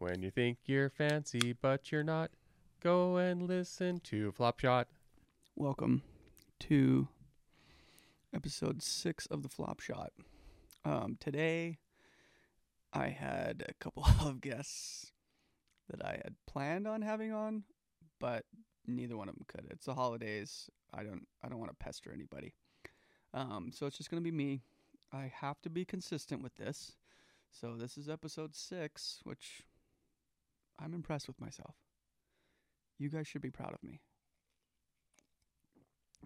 When you think you're fancy but you're not, go and listen to Flopshot. Welcome to episode six of the Flopshot. Um, today, I had a couple of guests that I had planned on having on, but neither one of them could. It's the holidays. I don't. I don't want to pester anybody. Um, so it's just gonna be me. I have to be consistent with this. So this is episode six, which I'm impressed with myself. You guys should be proud of me.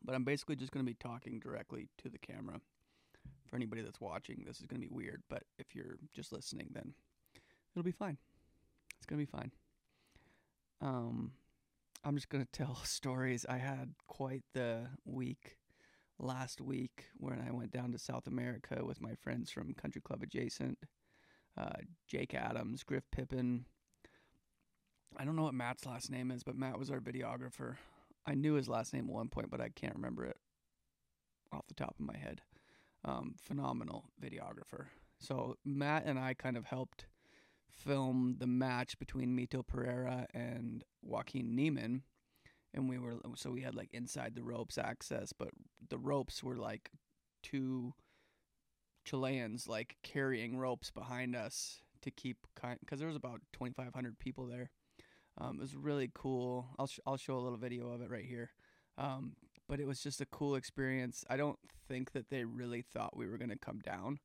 But I'm basically just going to be talking directly to the camera. For anybody that's watching, this is going to be weird, but if you're just listening, then it'll be fine. It's going to be fine. Um, I'm just going to tell stories. I had quite the week last week when I went down to South America with my friends from Country Club Adjacent, uh, Jake Adams, Griff Pippin. I don't know what Matt's last name is, but Matt was our videographer. I knew his last name at one point, but I can't remember it off the top of my head. Um, phenomenal videographer. So Matt and I kind of helped film the match between Mito Pereira and Joaquin Niemann, and we were so we had like inside the ropes access, but the ropes were like two Chileans like carrying ropes behind us to keep because there was about 2,500 people there. Um, it was really cool. I'll sh- I'll show a little video of it right here. Um, but it was just a cool experience. I don't think that they really thought we were gonna come down.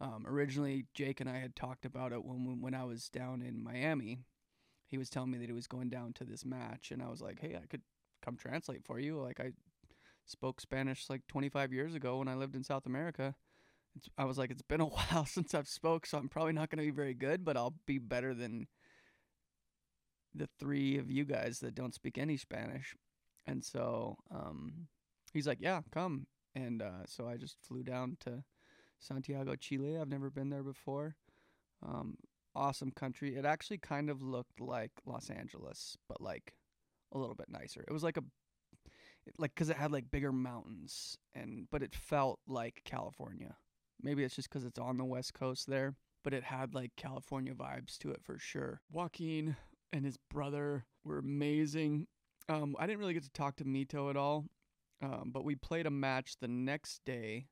Um, originally, Jake and I had talked about it when when I was down in Miami. He was telling me that he was going down to this match, and I was like, "Hey, I could come translate for you." Like I spoke Spanish like 25 years ago when I lived in South America. It's, I was like, "It's been a while since I've spoke, so I'm probably not going to be very good, but I'll be better than the three of you guys that don't speak any Spanish." And so um, he's like, "Yeah, come." And uh, so I just flew down to Santiago, Chile. I've never been there before. Um, awesome country. It actually kind of looked like Los Angeles, but like a little bit nicer. It was like a like cuz it had like bigger mountains and but it felt like California. Maybe it's just cuz it's on the west coast there, but it had like California vibes to it for sure. Joaquin and his brother were amazing. Um, I didn't really get to talk to Mito at all, um, but we played a match the next day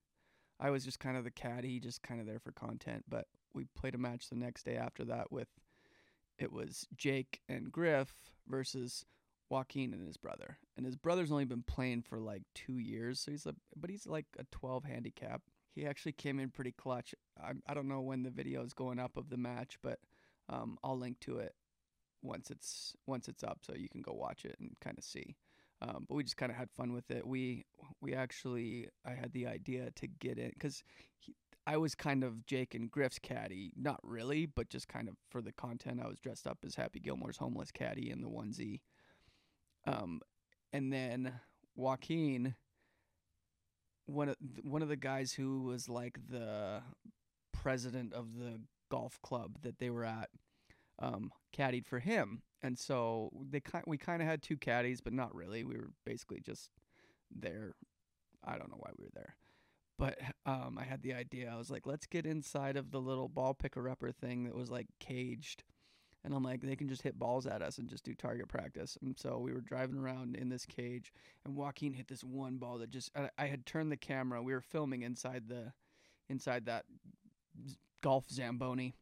I was just kind of the caddy, just kind of there for content. But we played a match the next day after that with it was Jake and Griff versus Joaquin and his brother. And his brother's only been playing for like two years, so he's a but he's like a 12 handicap. He actually came in pretty clutch. I I don't know when the video is going up of the match, but um, I'll link to it once it's once it's up, so you can go watch it and kind of see. Um, but we just kind of had fun with it. We we actually I had the idea to get in because I was kind of Jake and Griff's caddy, not really, but just kind of for the content. I was dressed up as Happy Gilmore's homeless caddy in the onesie. Um, and then Joaquin, one of one of the guys who was like the president of the golf club that they were at, um, caddied for him and so they kind we kind of had two caddies, but not really. We were basically just there. I don't know why we were there, but um, I had the idea. I was like, let's get inside of the little ball picker upper thing that was like caged, and I'm like, they can just hit balls at us and just do target practice. And so we were driving around in this cage, and Joaquin hit this one ball that just I, I had turned the camera. We were filming inside the inside that golf zamboni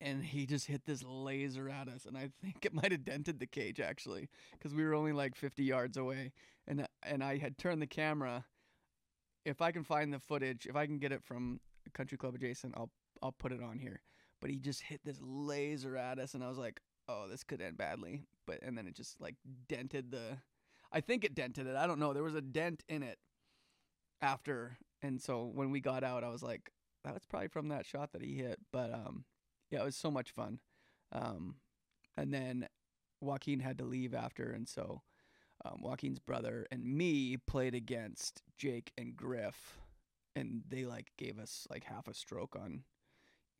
and he just hit this laser at us and i think it might have dented the cage actually because we were only like 50 yards away and and i had turned the camera. If i can find the footage if i can get it from country club adjacent i'll i'll put it on here. But he just hit this laser at us and i was like oh this could end badly. But and then it just like dented the i think it dented it i don't know there was a dent in it after and so when we got out i was like that was probably from that shot that he hit but um yeah, it was so much fun. Um, and then Joaquin had to leave after, and so um, Joaquin's brother and me played against Jake and Griff, and they like gave us like half a stroke on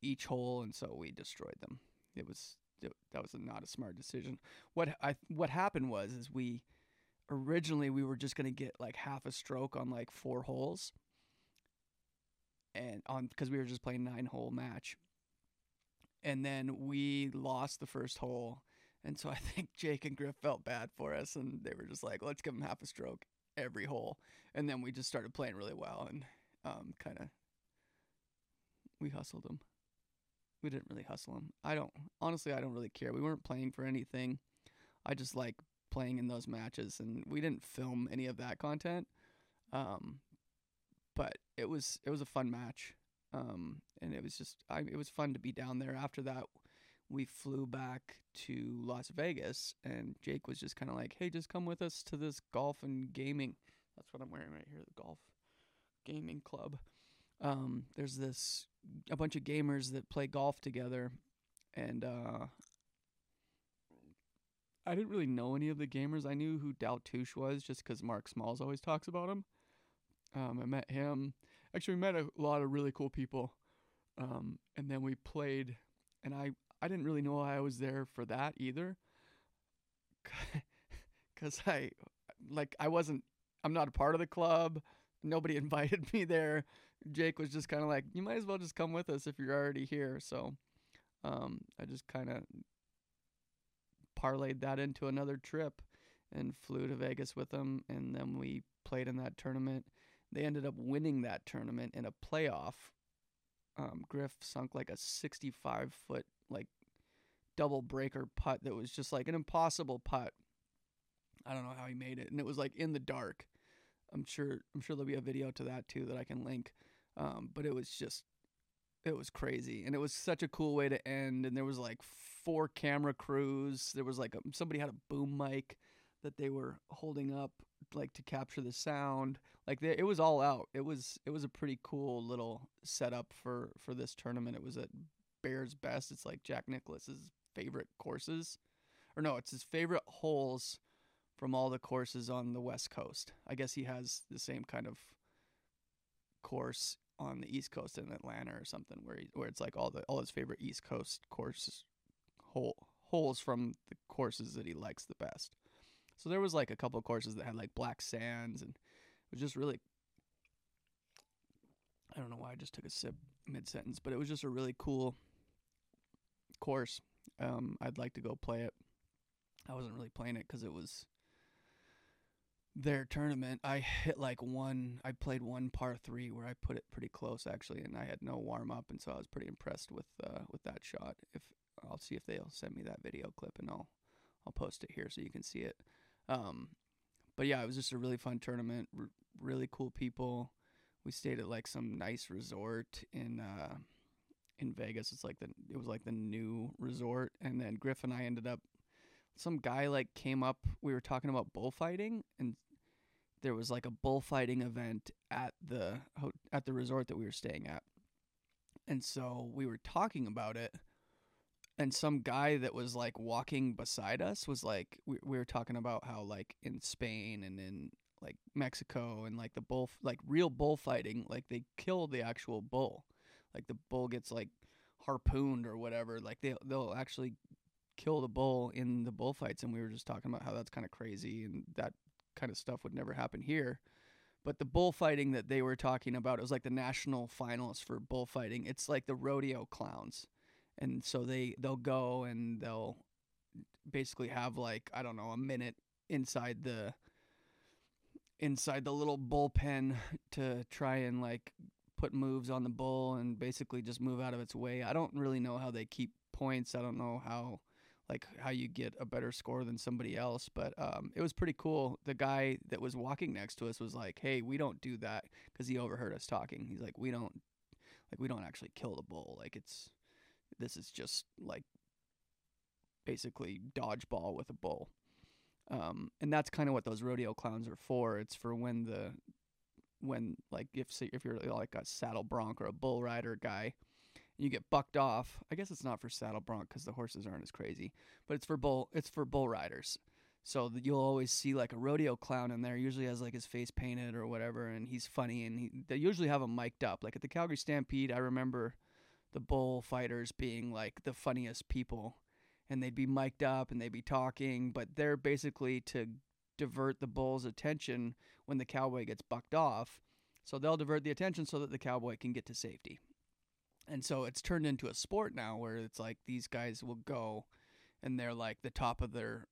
each hole, and so we destroyed them. It was that was not a smart decision. What I what happened was is we originally we were just gonna get like half a stroke on like four holes, and on because we were just playing nine hole match and then we lost the first hole. And so I think Jake and Griff felt bad for us, and they were just like, "Let's give him half a stroke every hole." And then we just started playing really well, and um, kind of we hustled them. We didn't really hustle them. I don't honestly. I don't really care. We weren't playing for anything. I just like playing in those matches, and we didn't film any of that content. Um, but it was it was a fun match. Um, and it was just I it was fun to be down there. After that, we flew back to Las Vegas, and Jake was just kind of like, "Hey, just come with us to this golf and gaming." That's what I'm wearing right here, the golf gaming club. Um, there's this a bunch of gamers that play golf together, and uh, I didn't really know any of the gamers. I knew who Daltouche was just because Mark Smalls always talks about him. Um, I met him. Actually, we met a lot of really cool people. Um, and then we played, and I I didn't really know why I was there for that either, because I like I wasn't I'm not a part of the club. Nobody invited me there. Jake was just kind of like, you might as well just come with us if you're already here. So um, I just kind of parlayed that into another trip and flew to Vegas with them. And then we played in that tournament. They ended up winning that tournament in a playoff. Um, Griff sunk like a 65 foot, like double breaker putt that was just like an impossible putt. I don't know how he made it, and it was like in the dark. I'm sure I'm sure there'll be a video to that too that I can link. Um, but it was just it was crazy, and it was such a cool way to end. And there was like four camera crews. There was like a, somebody had a boom mic that they were holding up like to capture the sound. Like they, it was all out. It was it was a pretty cool little setup for for this tournament. It was at Bears Best. It's like Jack Nicklaus's favorite courses, or no, it's his favorite holes from all the courses on the West Coast. I guess he has the same kind of course on the East Coast in Atlanta or something, where he, where it's like all the all his favorite East Coast courses hole holes from the courses that he likes the best. So there was like a couple courses that had like black sands, and it was just really. I don't know why I just took a sip mid sentence, but it was just a really cool course. Um, I'd like to go play it. I wasn't really playing it because it was their tournament. I hit like one. I played one par three where I put it pretty close actually, and I had no warm up, and so I was pretty impressed with uh, with that shot. If I'll see if they'll send me that video clip, and I'll I'll post it here so you can see it. Um, but yeah, it was just a really fun tournament. R- really cool people. We stayed at like some nice resort in uh, in Vegas. It's like the it was like the new resort, and then Griff and I ended up. Some guy like came up. We were talking about bullfighting, and there was like a bullfighting event at the at the resort that we were staying at, and so we were talking about it. And some guy that was like walking beside us was like, we, we were talking about how like in Spain and in like Mexico and like the bull like real bullfighting like they kill the actual bull. Like the bull gets like harpooned or whatever like they they'll actually kill the bull in the bullfights and we were just talking about how that's kind of crazy and that kind of stuff would never happen here. But the bullfighting that they were talking about it was like the national finals for bullfighting it's like the rodeo clowns and so they they'll go and they'll basically have like I don't know a minute inside the inside the little bullpen to try and like put moves on the bull and basically just move out of its way. I don't really know how they keep points. I don't know how like how you get a better score than somebody else, but um, it was pretty cool. The guy that was walking next to us was like, "Hey, we don't do that," because he overheard us talking. He's like, "We don't like we don't actually kill the bull. Like it's this is just like basically dodgeball with a bull." Um, and that's kind of what those rodeo clowns are for. It's for when the when like if if you're like a saddle bronc or a bull rider guy, you get bucked off. I guess it's not for saddle bronc because the horses aren't as crazy, but it's for bull. It's for bull riders. So you'll always see like a rodeo clown in there. Usually has like his face painted or whatever, and he's funny. And he, they usually have him mic'd up. Like at the Calgary Stampede, I remember the bullfighters being like the funniest people and they'd be mic'd up and they'd be talking, but they're basically to divert the bull's attention when the cowboy gets bucked off. So they'll divert the attention so that the cowboy can get to safety. and so it's turned into a sport now where it's like these guys will go and they're like the top of their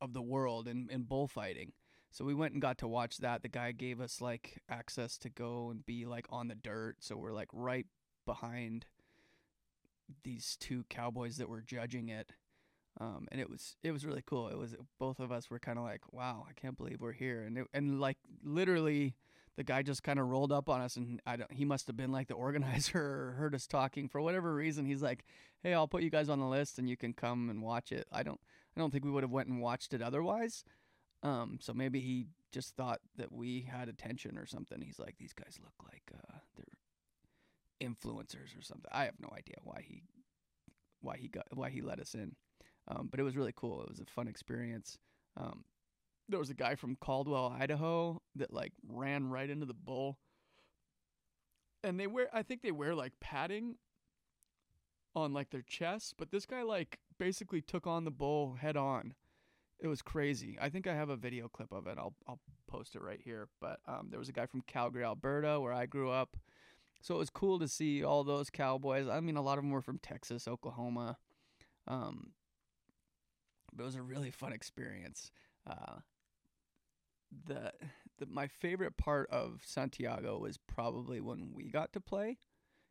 of the world in, in bullfighting so we went and got to watch that the guy gave us like access to go and be like on the dirt so we're like right behind these two cowboys that were judging it. Um, and it was it was really cool. It was both of us were kind of like wow i can't believe we're here. And it, and like literally the guy just kind of rolled up on us and I don't, he must have been like the organizer or heard us talking. For whatever reason he's like hey i'll put you guys on the list and you can come and watch it. I don't i don't think we would have went and watched it otherwise. Um, so maybe he just thought that we had attention or something. He's like these guys look like uh, they're influencers or something i have no idea why he why he got why he let us in um, but it was really cool it was a fun experience um, there was a guy from Caldwell, Idaho that like ran right into the bull. And they wear I think they wear like padding on like their chests, but this guy like basically took on the bull head on. It was crazy. I think I have a video clip of it. I'll I'll post it right here. But um, there was a guy from Calgary, Alberta, where I grew up. So it was cool to see all those cowboys. I mean, a lot of them were from Texas, Oklahoma. Um, but it was a really fun experience. Uh, the, the my favorite part of Santiago was probably when we got to play,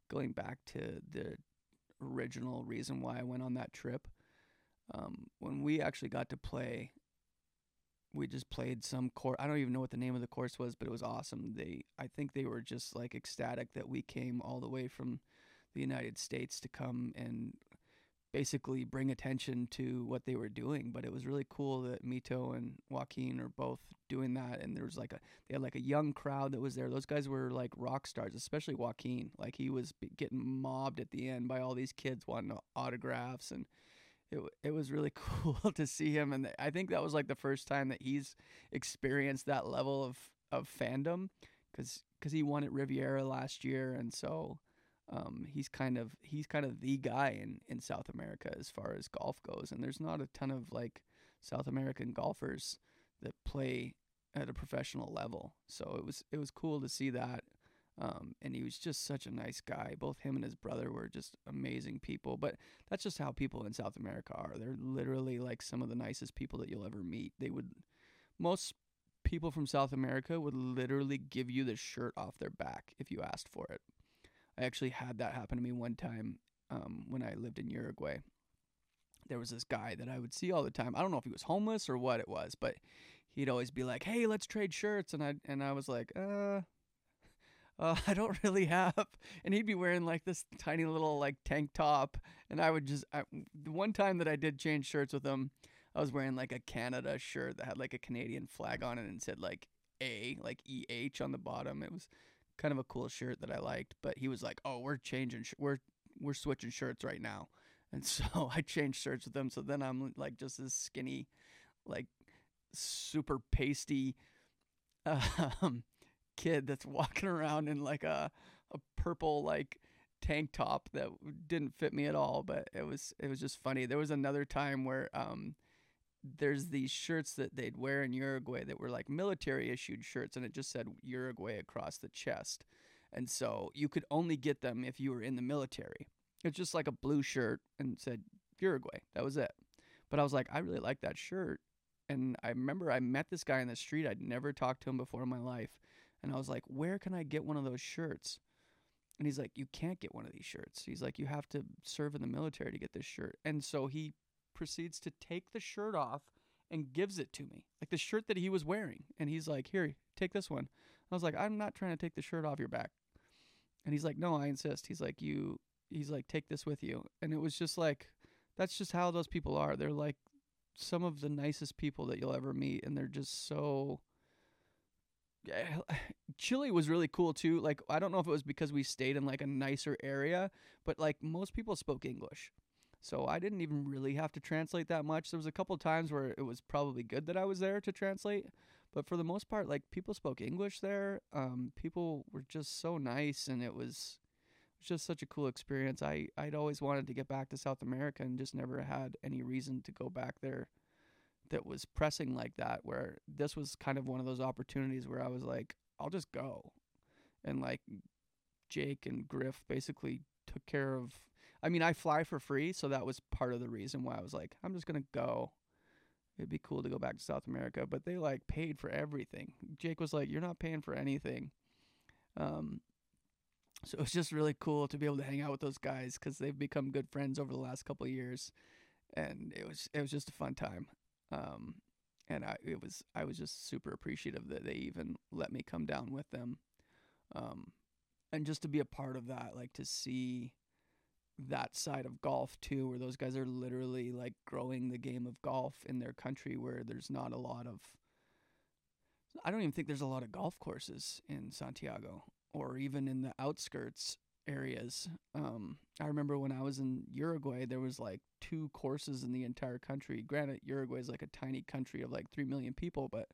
going back to the original reason why I went on that trip. Um, when we actually got to play, we just played some course. I don't even know what the name of the course was, but it was awesome. They, I think they were just like ecstatic that we came all the way from the United States to come and basically bring attention to what they were doing. But it was really cool that Mito and Joaquin are both doing that. And there was like a they had like a young crowd that was there. Those guys were like rock stars, especially Joaquin. Like he was getting mobbed at the end by all these kids wanting autographs and. It, it was really cool to see him and I think that was like the first time that he's experienced that level of, of fandom because cause he won at Riviera last year and so um, he's kind of he's kind of the guy in, in South America as far as golf goes, and there's not a ton of like South American golfers that play at a professional level. So it was it was cool to see that, um, and he was just such a nice guy. Both him and his brother were just amazing people. But that's just how people in South America are. They're literally like some of the nicest people that you'll ever meet. They would most people from South America would literally give you the shirt off their back if you asked for it. I actually had that happen to me one time um, when I lived in Uruguay. There was this guy that I would see all the time. I don't know if he was homeless or what it was, but he'd always be like, "Hey, let's trade shirts," and I and I was like, "Uh." Uh, I don't really have, and he'd be wearing like this tiny little like tank top, and I would just I, the one time that I did change shirts with him, I was wearing like a Canada shirt that had like a Canadian flag on it and said like A, like E H on the bottom. It was kind of a cool shirt that I liked. But he was like, "Oh, we're changing, sh- we're we're switching shirts right now," and so I changed shirts with him. So then I'm like just this skinny, like super pasty um, kid that's walking around in like a a purple like tank top that didn't fit me at all. But it was it was just funny. There was another time where um there's these shirts that they'd wear in Uruguay that were like military issued shirts and it just said Uruguay across the chest. And so you could only get them if you were in the military. It's just like a blue shirt and said Uruguay. That was it. But I was like, I really like that shirt. And I remember I met this guy in the street. I'd never talked to him before in my life. And I was like, where can I get one of those shirts? And he's like, you can't get one of these shirts. He's like, you have to serve in the military to get this shirt. And so he proceeds to take the shirt off and gives it to me, like the shirt that he was wearing. And he's like, "Here, take this one." I was like, "I'm not trying to take the shirt off your back." And he's like, "No, I insist." He's like, "You." He's like, "Take this with you." And it was just like, that's just how those people are. They're like some of the nicest people that you'll ever meet, and they're just so. Chile was really cool too. Like I don't know if it was because we stayed in like a nicer area, but like most people spoke English. So I didn't even really have to translate that much. There was a couple times where it was probably good that I was there to translate, but for the most part, like people spoke English there. Um, people were just so nice, and it was, it was just such a cool experience. I I'd always wanted to get back to South America and just never had any reason to go back there. That was pressing like that. Where this was kind of one of those opportunities where I was like, I'll just go, and like Jake and Griff basically took care of. I mean, I fly for free, so that was part of the reason why I was like, I'm just gonna go. It'd be cool to go back to South America, but they like paid for everything. Jake was like, "You're not paying for anything." Um, so it's just really cool to be able to hang out with those guys because they've become good friends over the last couple years, and it was it was just a fun time. Um, and I it was I was just super appreciative that they even let me come down with them, um, and just to be a part of that, like to see that side of golf too, where those guys are literally like growing the game of golf in their country, where there's not a lot of I don't even think there's a lot of golf courses in Santiago or even in the outskirts areas. Um, I remember when I was in Uruguay, there was like two courses in the entire country. Granted, Uruguay is like a tiny country of like three million people, but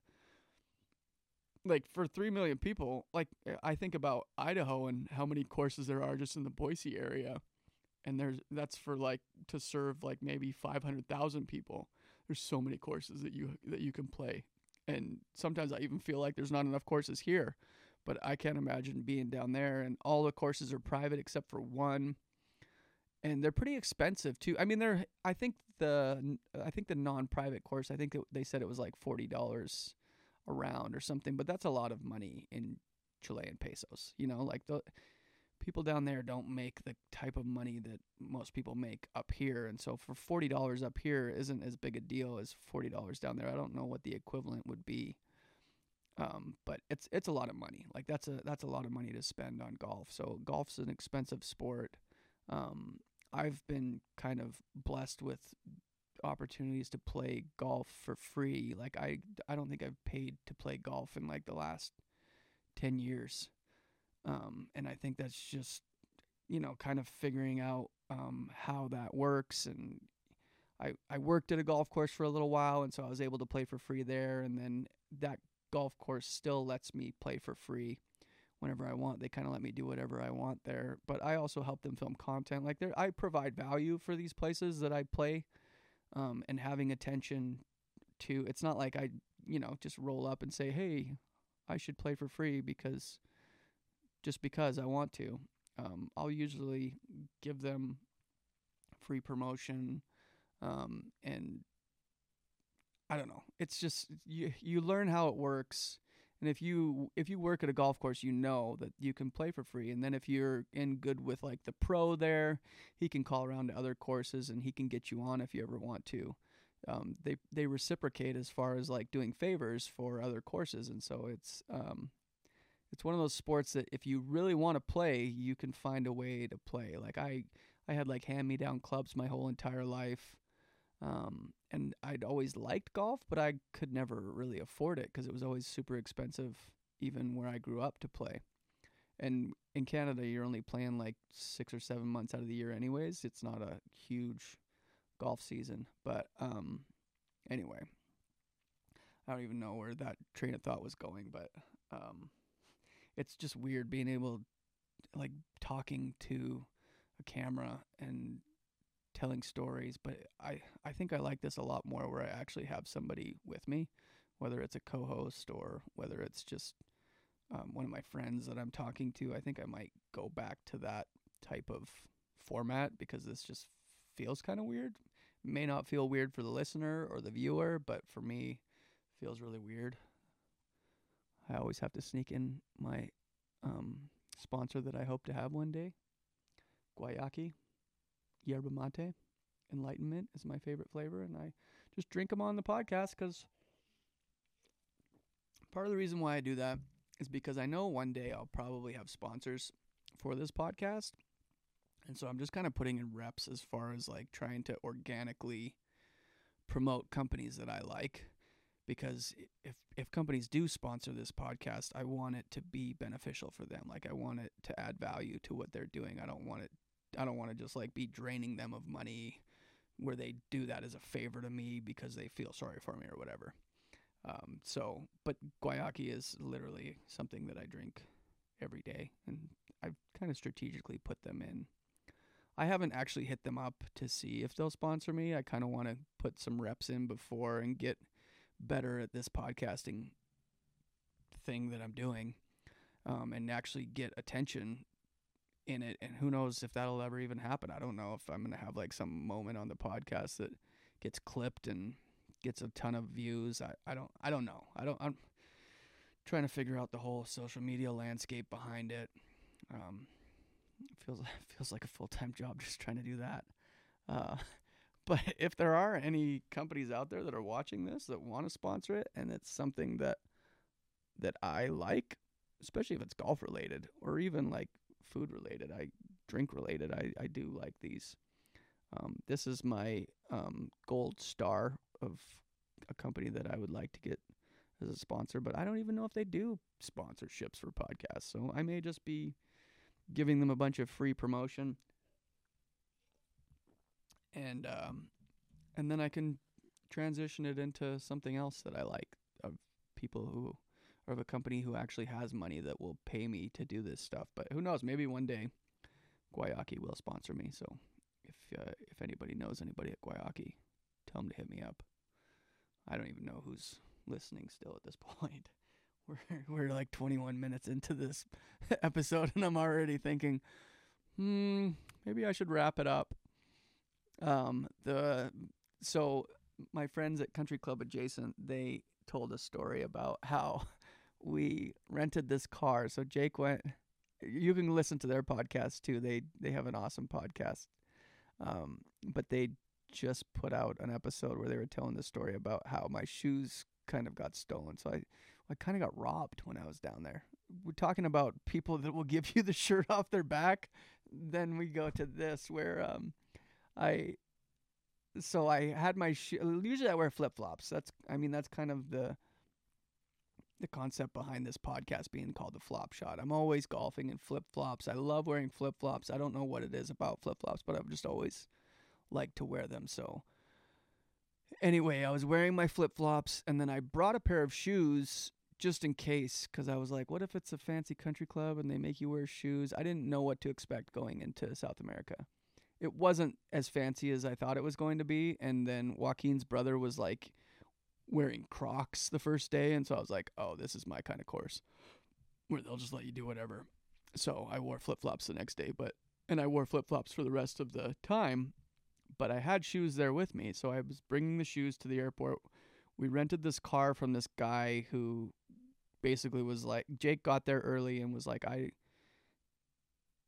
like for three million people, like I think about Idaho and how many courses there are just in the Boise area, and there's that's for like to serve like maybe five hundred thousand people. There's so many courses that you that you can play, and sometimes I even feel like there's not enough courses here but I can't imagine being down there. And all the courses are private except for one, and they're pretty expensive too. I mean, they're I think the I think the non-private course I think they said it was like forty dollars a round or something, but that's a lot of money in Chilean pesos. You know, like the people down there don't make the type of money that most people make up here, and so for forty dollars up here isn't as big a deal as forty dollars down there. I don't know what the equivalent would be um, but it's it's a lot of money. Like that's a that's a lot of money to spend on golf. So golf's an expensive sport. Um, I've been kind of blessed with opportunities to play golf for free. Like I I don't think I've paid to play golf in like the last 10 years. Um, and I think that's just you know kind of figuring out um, how that works and I, I worked at a golf course for a little while and so I was able to play for free there and then that golf course still lets me play for free whenever I want. They kind of let me do whatever I want there, but I also help them film content. Like there, I provide value for these places that I play, um, and having attention to. It's not like I, you know, just roll up and say, "Hey, I should play for free because just because I want to." Um, I'll usually give them free promotion um, and I don't know. It's just you you learn how it works. And if you if you work at a golf course, you know that you can play for free. And then if you're in good with like the pro there, he can call around to other courses and he can get you on if you ever want to. Um, they they reciprocate as far as like doing favors for other courses, and so it's um, it's one of those sports that if you really want to play, you can find a way to play. Like I I had like hand me down clubs my whole entire life. Um, and I'd always liked golf, but I could never really afford it because it was always super expensive, even where I grew up to play. And in Canada, you're only playing like six or seven months out of the year, anyways. It's not a huge golf season. But um, anyway, I don't even know where that train of thought was going, but um, it's just weird being able, like, talking to a camera and telling stories, but I I think I like this a lot more where I actually have somebody with me, whether it's a co-host or whether it's just um, one of my friends that I'm talking to. I think I might go back to that type of format because this just feels kind of weird. May not feel weird for the listener or the viewer, but for me, feels really weird. I always have to sneak in my um, sponsor that I hope to have one day, Guayaki yerba mate. Enlightenment is my favorite flavor, and I just drink them on the podcast because part of the reason why I do that is because I know one day I'll probably have sponsors for this podcast. And so I'm just kind of putting in reps as far as like trying to organically promote companies that I like because if if companies do sponsor this podcast, I want it to be beneficial for them. Like I want it to add value to what they're doing. I don't want it I don't want to just like be draining them of money where they do that as a favor to me because they feel sorry for me or whatever. Um, so, but guayaki is literally something that I drink every day, and I've kind of strategically put them in. I haven't actually hit them up to see if they'll sponsor me. I kind of want to put some reps in before and get better at this podcasting thing that I'm doing, um, and actually get attention in it, and who knows if that'll ever even happen. I don't know if I'm gonna have like some moment on the podcast that gets clipped and gets a ton of views. I, I don't I don't know. I don't I'm trying to figure out the whole social media landscape behind it. Um, it feels feels like a full time job just trying to do that. Uh, but if there are any companies out there that are watching this that want to sponsor it, and it's something that that I like, especially if it's golf related or even like food related, I drink related, I, I do like these. Um, this is my um, gold star of a company that I would like to get as a sponsor, but I don't even know if they do sponsorships for podcasts. So I may just be giving them a bunch of free promotion, and um, and then I can transition it into something else that I like of people who or a company who actually has money that will pay me to do this stuff. But who knows? Maybe one day Guayaki will sponsor me. So if uh, if anybody knows anybody at Guayaki, tell them to hit me up. I don't even know who's listening still at this point. We're we're like 21 minutes into this episode, and I'm already thinking, hmm, maybe I should wrap it up. Um, the so my friends at Country Club Adjacent, they told a story about how we rented this car. So Jake went. You can listen to their podcast too. They they have an awesome podcast. Um, but they just put out an episode where they were telling the story about how my shoes kind of got stolen. So I I kind of got robbed when I was down there. We're talking about people that will give you the shirt off their back. Then we go to this where um I so I had my shoe. Usually I wear flip flops. That's I mean that's kind of the the concept behind this podcast being called the flop shot. I'm always golfing in flip flops. I love wearing flip flops. I don't know what it is about flip flops, but I've just always liked to wear them. So anyway, I was wearing my flip flops and then I brought a pair of shoes just in case because I was like, what if it's a fancy country club and they make you wear shoes? I didn't know what to expect going into South America. It wasn't as fancy as I thought it was going to be. And then Joaquin's brother was like, wearing Crocs the first day, and so I was like, "Oh, this is my kind of course, where they'll just let you do whatever." So I wore flip flops the next day, but and I wore flip flops for the rest of the time, but I had shoes there with me, so I was bringing the shoes to the airport. We rented this car from this guy who basically was like Jake got there early and was like I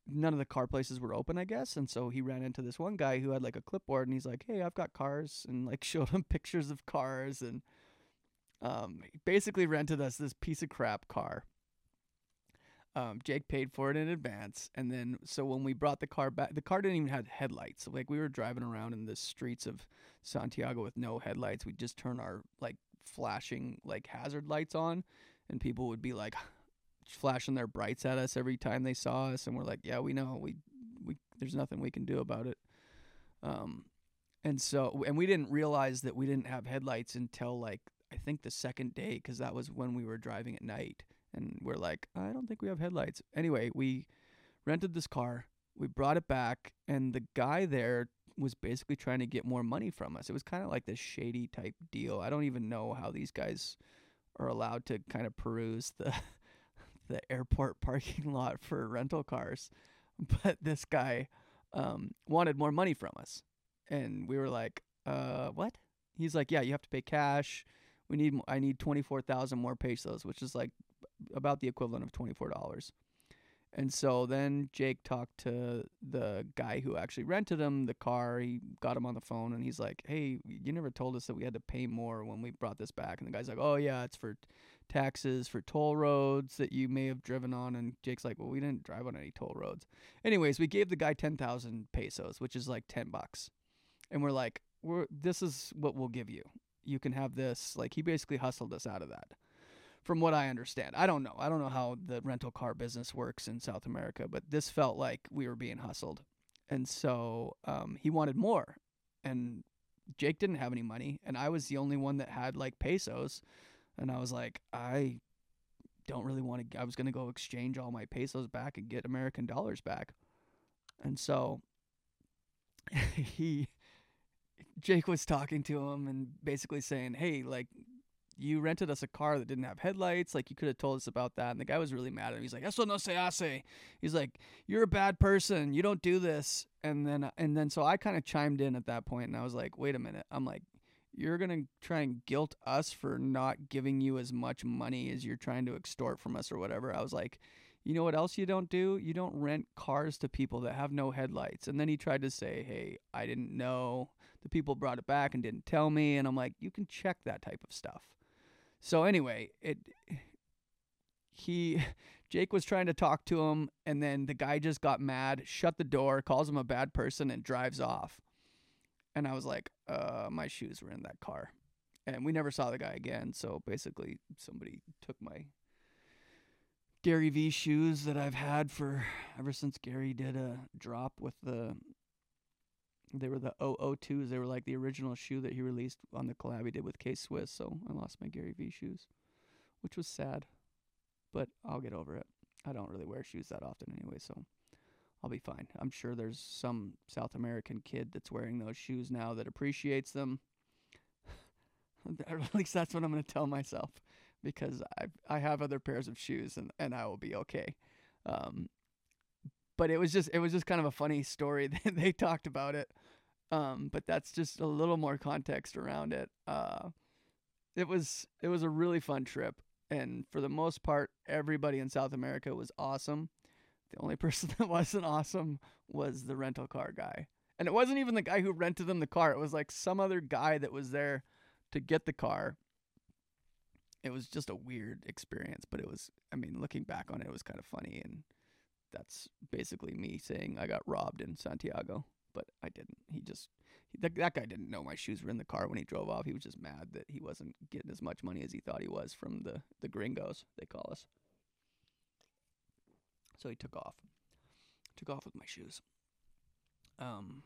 none of the car places were open, I guess. And so he ran into this one guy who had like a clipboard and he's like, Hey, I've got cars and like showed him pictures of cars and um he basically rented us this piece of crap car. Um, Jake paid for it in advance, and then so when we brought the car back, the car didn't even have headlights. like we were driving around in the streets of Santiago with no headlights. we'd just turn our like flashing like hazard lights on, and people would be like, flashing their brights at us every time they saw us, and we're like, yeah, we know, we we there's nothing we can do about it. Um, and so and we didn't realize that we didn't have headlights until like I think the second day because that was when we were driving at night, and we're like, I don't think we have headlights. Anyway, we rented this car, we brought it back, and the guy there was basically trying to get more money from us. It was kind of like this shady type deal. I don't even know how these guys are allowed to kind of peruse the the airport parking lot for rental cars, but this guy um, wanted more money from us, and we were like, "Uh, what?" He's like, "Yeah, you have to pay cash. We need I need twenty four thousand more pesos, which is like about the equivalent of twenty four dollars." And so then Jake talked to the guy who actually rented him the car. He got him on the phone and he's like, "Hey, you never told us that we had to pay more when we brought this back." And the guy's like, "Oh yeah, it's for taxes for toll roads that you may have driven on." And Jake's like, "Well, we didn't drive on any toll roads." Anyways, we gave the guy 10,000 pesos, which is like 10 bucks. And we're like, "We're this is what we'll give you. You can have this." Like he basically hustled us out of that from what I understand. I don't know. I don't know how the rental car business works in South America, but this felt like we were being hustled. And so um, he wanted more. And Jake didn't have any money. And I was the only one that had like pesos. And I was like, I don't really want to. I was going to go exchange all my pesos back and get American dollars back. And so he. Jake was talking to him and basically saying, "Hey, like you rented us a car that didn't have headlights. Like you could have told us about that. And the guy was really mad at him. He's like, "Eso no se hace." He's like, "You're a bad person. You don't do this." And then uh, and then so I kind of chimed in at that point, and I was like, "Wait a minute." I'm like, "You're gonna try and guilt us for not giving you as much money as you're trying to extort from us or whatever." I was like. You know what else you don't do? You don't rent cars to people that have no headlights. And then he tried to say, "Hey, I didn't know. The people brought it back and didn't tell me." And I'm like, "You can check that type of stuff." So anyway, it he Jake was trying to talk to him and then the guy just got mad, shut the door, calls him a bad person and drives off. And I was like, uh my shoes were in that car. And we never saw the guy again, so basically somebody took my Gary V shoes that I've had for ever since Gary did a drop with the they were the 002s. They were like the original shoe that he released on the collab he did with K Swiss. So I lost my Gary V shoes, which was sad, but I'll get over it. I don't really wear shoes that often anyway, so I'll be fine. I'm sure there's some South American kid that's wearing those shoes now that appreciates them. at least that's what I'm going to tell myself because I I have other pairs of shoes and, and I will be okay. Um, but it was just it was just kind of a funny story they talked about it. Um, but that's just a little more context around it. Uh, it was it was a really fun trip, and for the most part, everybody in South America was awesome. The only person that wasn't awesome was the rental car guy, and it wasn't even the guy who rented them the car. It was like some other guy that was there to get the car. It was just a weird experience, but it was. I mean, looking back on it, it was kind of funny and that's basically me saying I got robbed in Santiago, but I didn't. He just he, that, that guy didn't know my shoes were in the car when he drove off. He was just mad that he wasn't getting as much money as he thought he was from the the gringos they call us. So he took off. Took off with my shoes. Um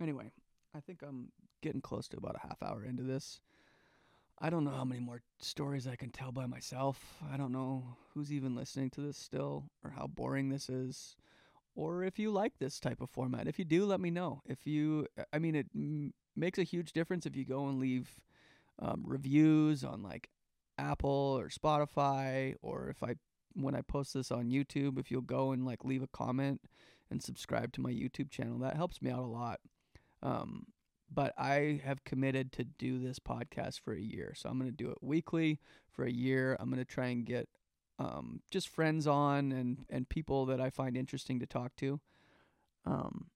anyway, I think I'm getting close to about a half hour into this. I don't know how many more stories I can tell by myself. I don't know who's even listening to this still or how boring this is or if you like this type of format. If you do, let me know. If you I mean it m- makes a huge difference if you go and leave um, reviews on like Apple or Spotify or if I when I post this on YouTube, if you'll go and like leave a comment and subscribe to my YouTube channel, that helps me out a lot. Um, but I have committed to do this podcast for a year. So I'm going to do it weekly for a year. I'm going to try and get um, just friends on and, and people that I find interesting to talk to. Um,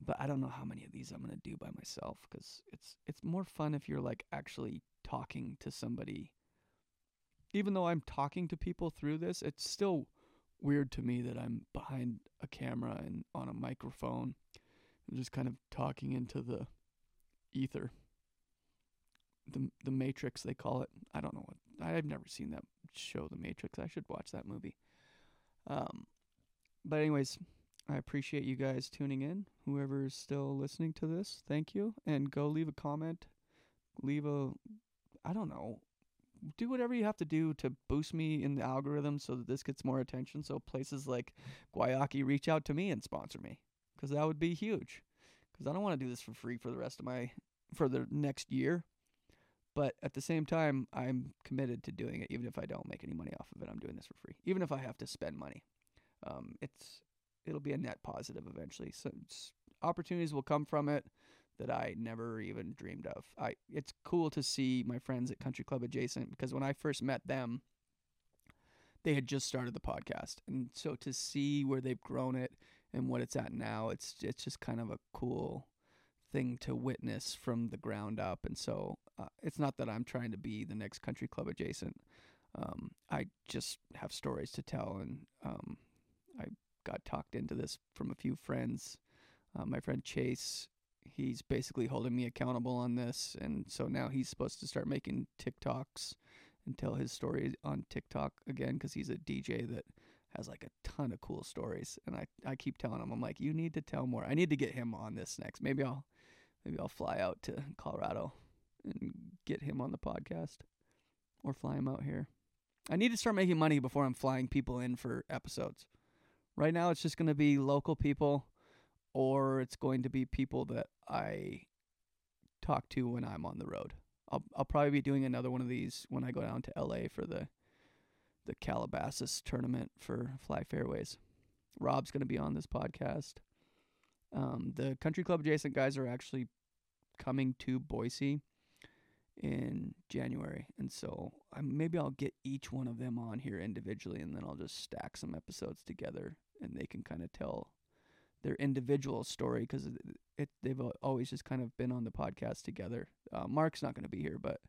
but I don't know how many of these I'm to do by myself because it's it's more fun if you're like actually talking to somebody. Even though I'm talking to people through this, it's still weird to me that I'm behind a camera and on a microphone and just kind of talking into the ether. The the Matrix they call it. I don't know what I've never seen that show, The Matrix. I should watch that movie. Um, but anyways, I appreciate you guys tuning in. Whoever is still listening to this, thank you, and go leave a comment. Leave a, I don't know, do whatever you have to do to boost me in the algorithm so that this gets more attention. So places like Guayaki reach out to me and sponsor me because that would be huge. Because I don't want to do this for free for the rest of my for the next year. But at the same time, I'm committed to doing it, even if I don't make any money off of it. I'm doing this for free, even if I have to spend money. Um, it's it'll be a net positive eventually. So opportunities will come from it that I never even dreamed of. I it's cool to see my friends at Country Club Adjacent because when I first met them, they had just started the podcast, and so to see where they've grown it and what it's at now, it's it's just kind of a cool thing to witness from the ground up. And so uh, it's not that I'm trying to be the next country club adjacent. Um, I just have stories to tell, and um, I got talked into this from a few friends. Uh, my friend Chase, he's basically holding me accountable on this, and so now he's supposed to start making TikToks and tell his story on TikTok again because he's a DJ that has like a ton of cool stories and I, I keep telling him I'm like you need to tell more. I need to get him on this next. Maybe I'll maybe I'll fly out to Colorado and get him on the podcast or fly him out here. I need to start making money before I'm flying people in for episodes. Right now it's just going to be local people or it's going to be people that I talk to when I'm on the road. I'll I'll probably be doing another one of these when I go down to LA for the the Calabasas tournament for Fly Fairways. Rob's going to be on this podcast. Um, the country club adjacent guys are actually coming to Boise in January, and so I, maybe I'll get each one of them on here individually, and then I'll just stack some episodes together, and they can kind of tell their individual story because it, it, they've always just kind of been on the podcast together. Uh, Mark's not going to be here, but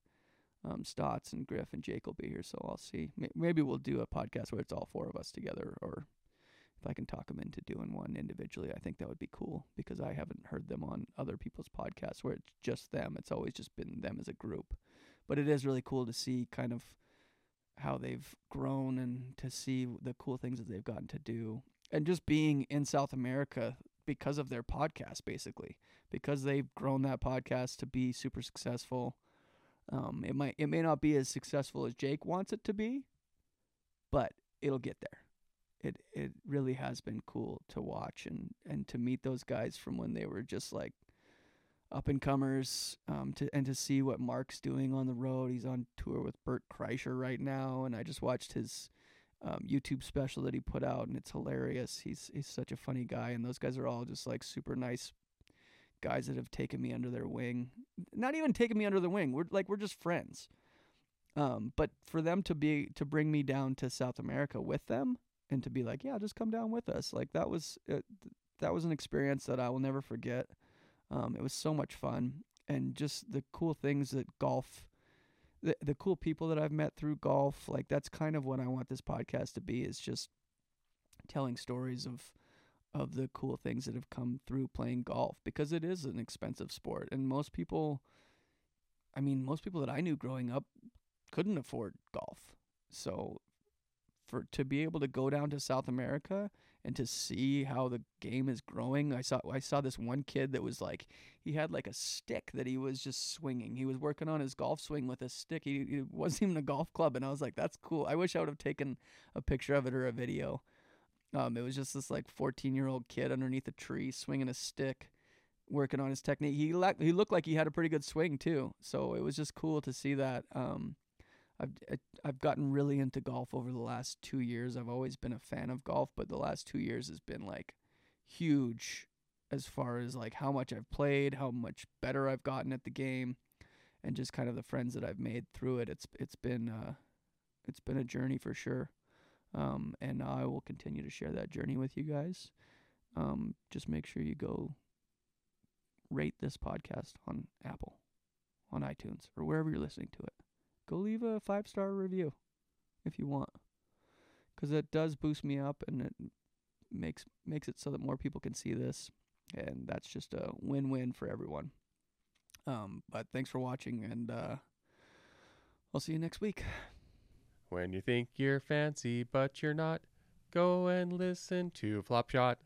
um, Stotts and Griff and Jake will be here, so I'll see. Maybe we'll do a podcast where it's all four of us together, or if I can talk them into doing one individually, I think that would be cool because I haven't heard them on other people's podcasts where it's just them. It's always just been them as a group. But it is really cool to see kind of how they've grown and to see the cool things that they've gotten to do. And just being in South America because of their podcast, basically, because they've grown that podcast to be super successful. Um, it might it may not be as successful as Jake wants it to be, but it'll get there it it really has been cool to watch and and to meet those guys from when they were just like up and comers um to and to see what Mark's doing on the road. He's on tour with Bert Kreischer right now and I just watched his um, YouTube special that he put out and it's hilarious. He's he's such a funny guy and those guys are all just like super nice guys that have taken me under their wing. Not even taken me under the wing. We're like we're just friends. Um, but for them to be to bring me down to South America with them and to be like, yeah, just come down with us. Like that was uh, that was an experience that I will never forget. Um, it was so much fun, and just the cool things that golf, the the cool people that I've met through golf. Like that's kind of what I want this podcast to be. Is just telling stories of of the cool things that have come through playing golf because it is an expensive sport, and most people. I mean, most people that I knew growing up couldn't afford golf. So for to be able to go down to South America and to see how the game is growing. I saw I saw this one kid that was like he had like a stick that he was just swinging. He was working on his golf swing with a stick. He, wasn't even a golf club, and I was like, "That's cool." I wish I would have taken a picture of it or a video. Um, it was just this like 14 year old kid underneath a tree swinging a stick, working on his technique. He la- he looked like he had a pretty good swing too, so it was just cool to see that. Um, I've I've gotten really into golf over the last two years. I've always been a fan of golf, but the last two years has been like huge as far as like how much I've played, how much better I've gotten at the game, and just kind of the friends that I've made through it. It's it's been uh, it's been a journey for sure, um, and I will continue to share that journey with you guys. Um, just make sure you go rate this podcast on Apple, on iTunes, or wherever you're listening to it go leave a five star review if you want, because it does boost me up and it makes makes it so that more people can see this, and that's just a win win for everyone. Um, but thanks for watching, and uh, I'll see you next week. When you think you're fancy but you're not, go and listen to Flop Shot.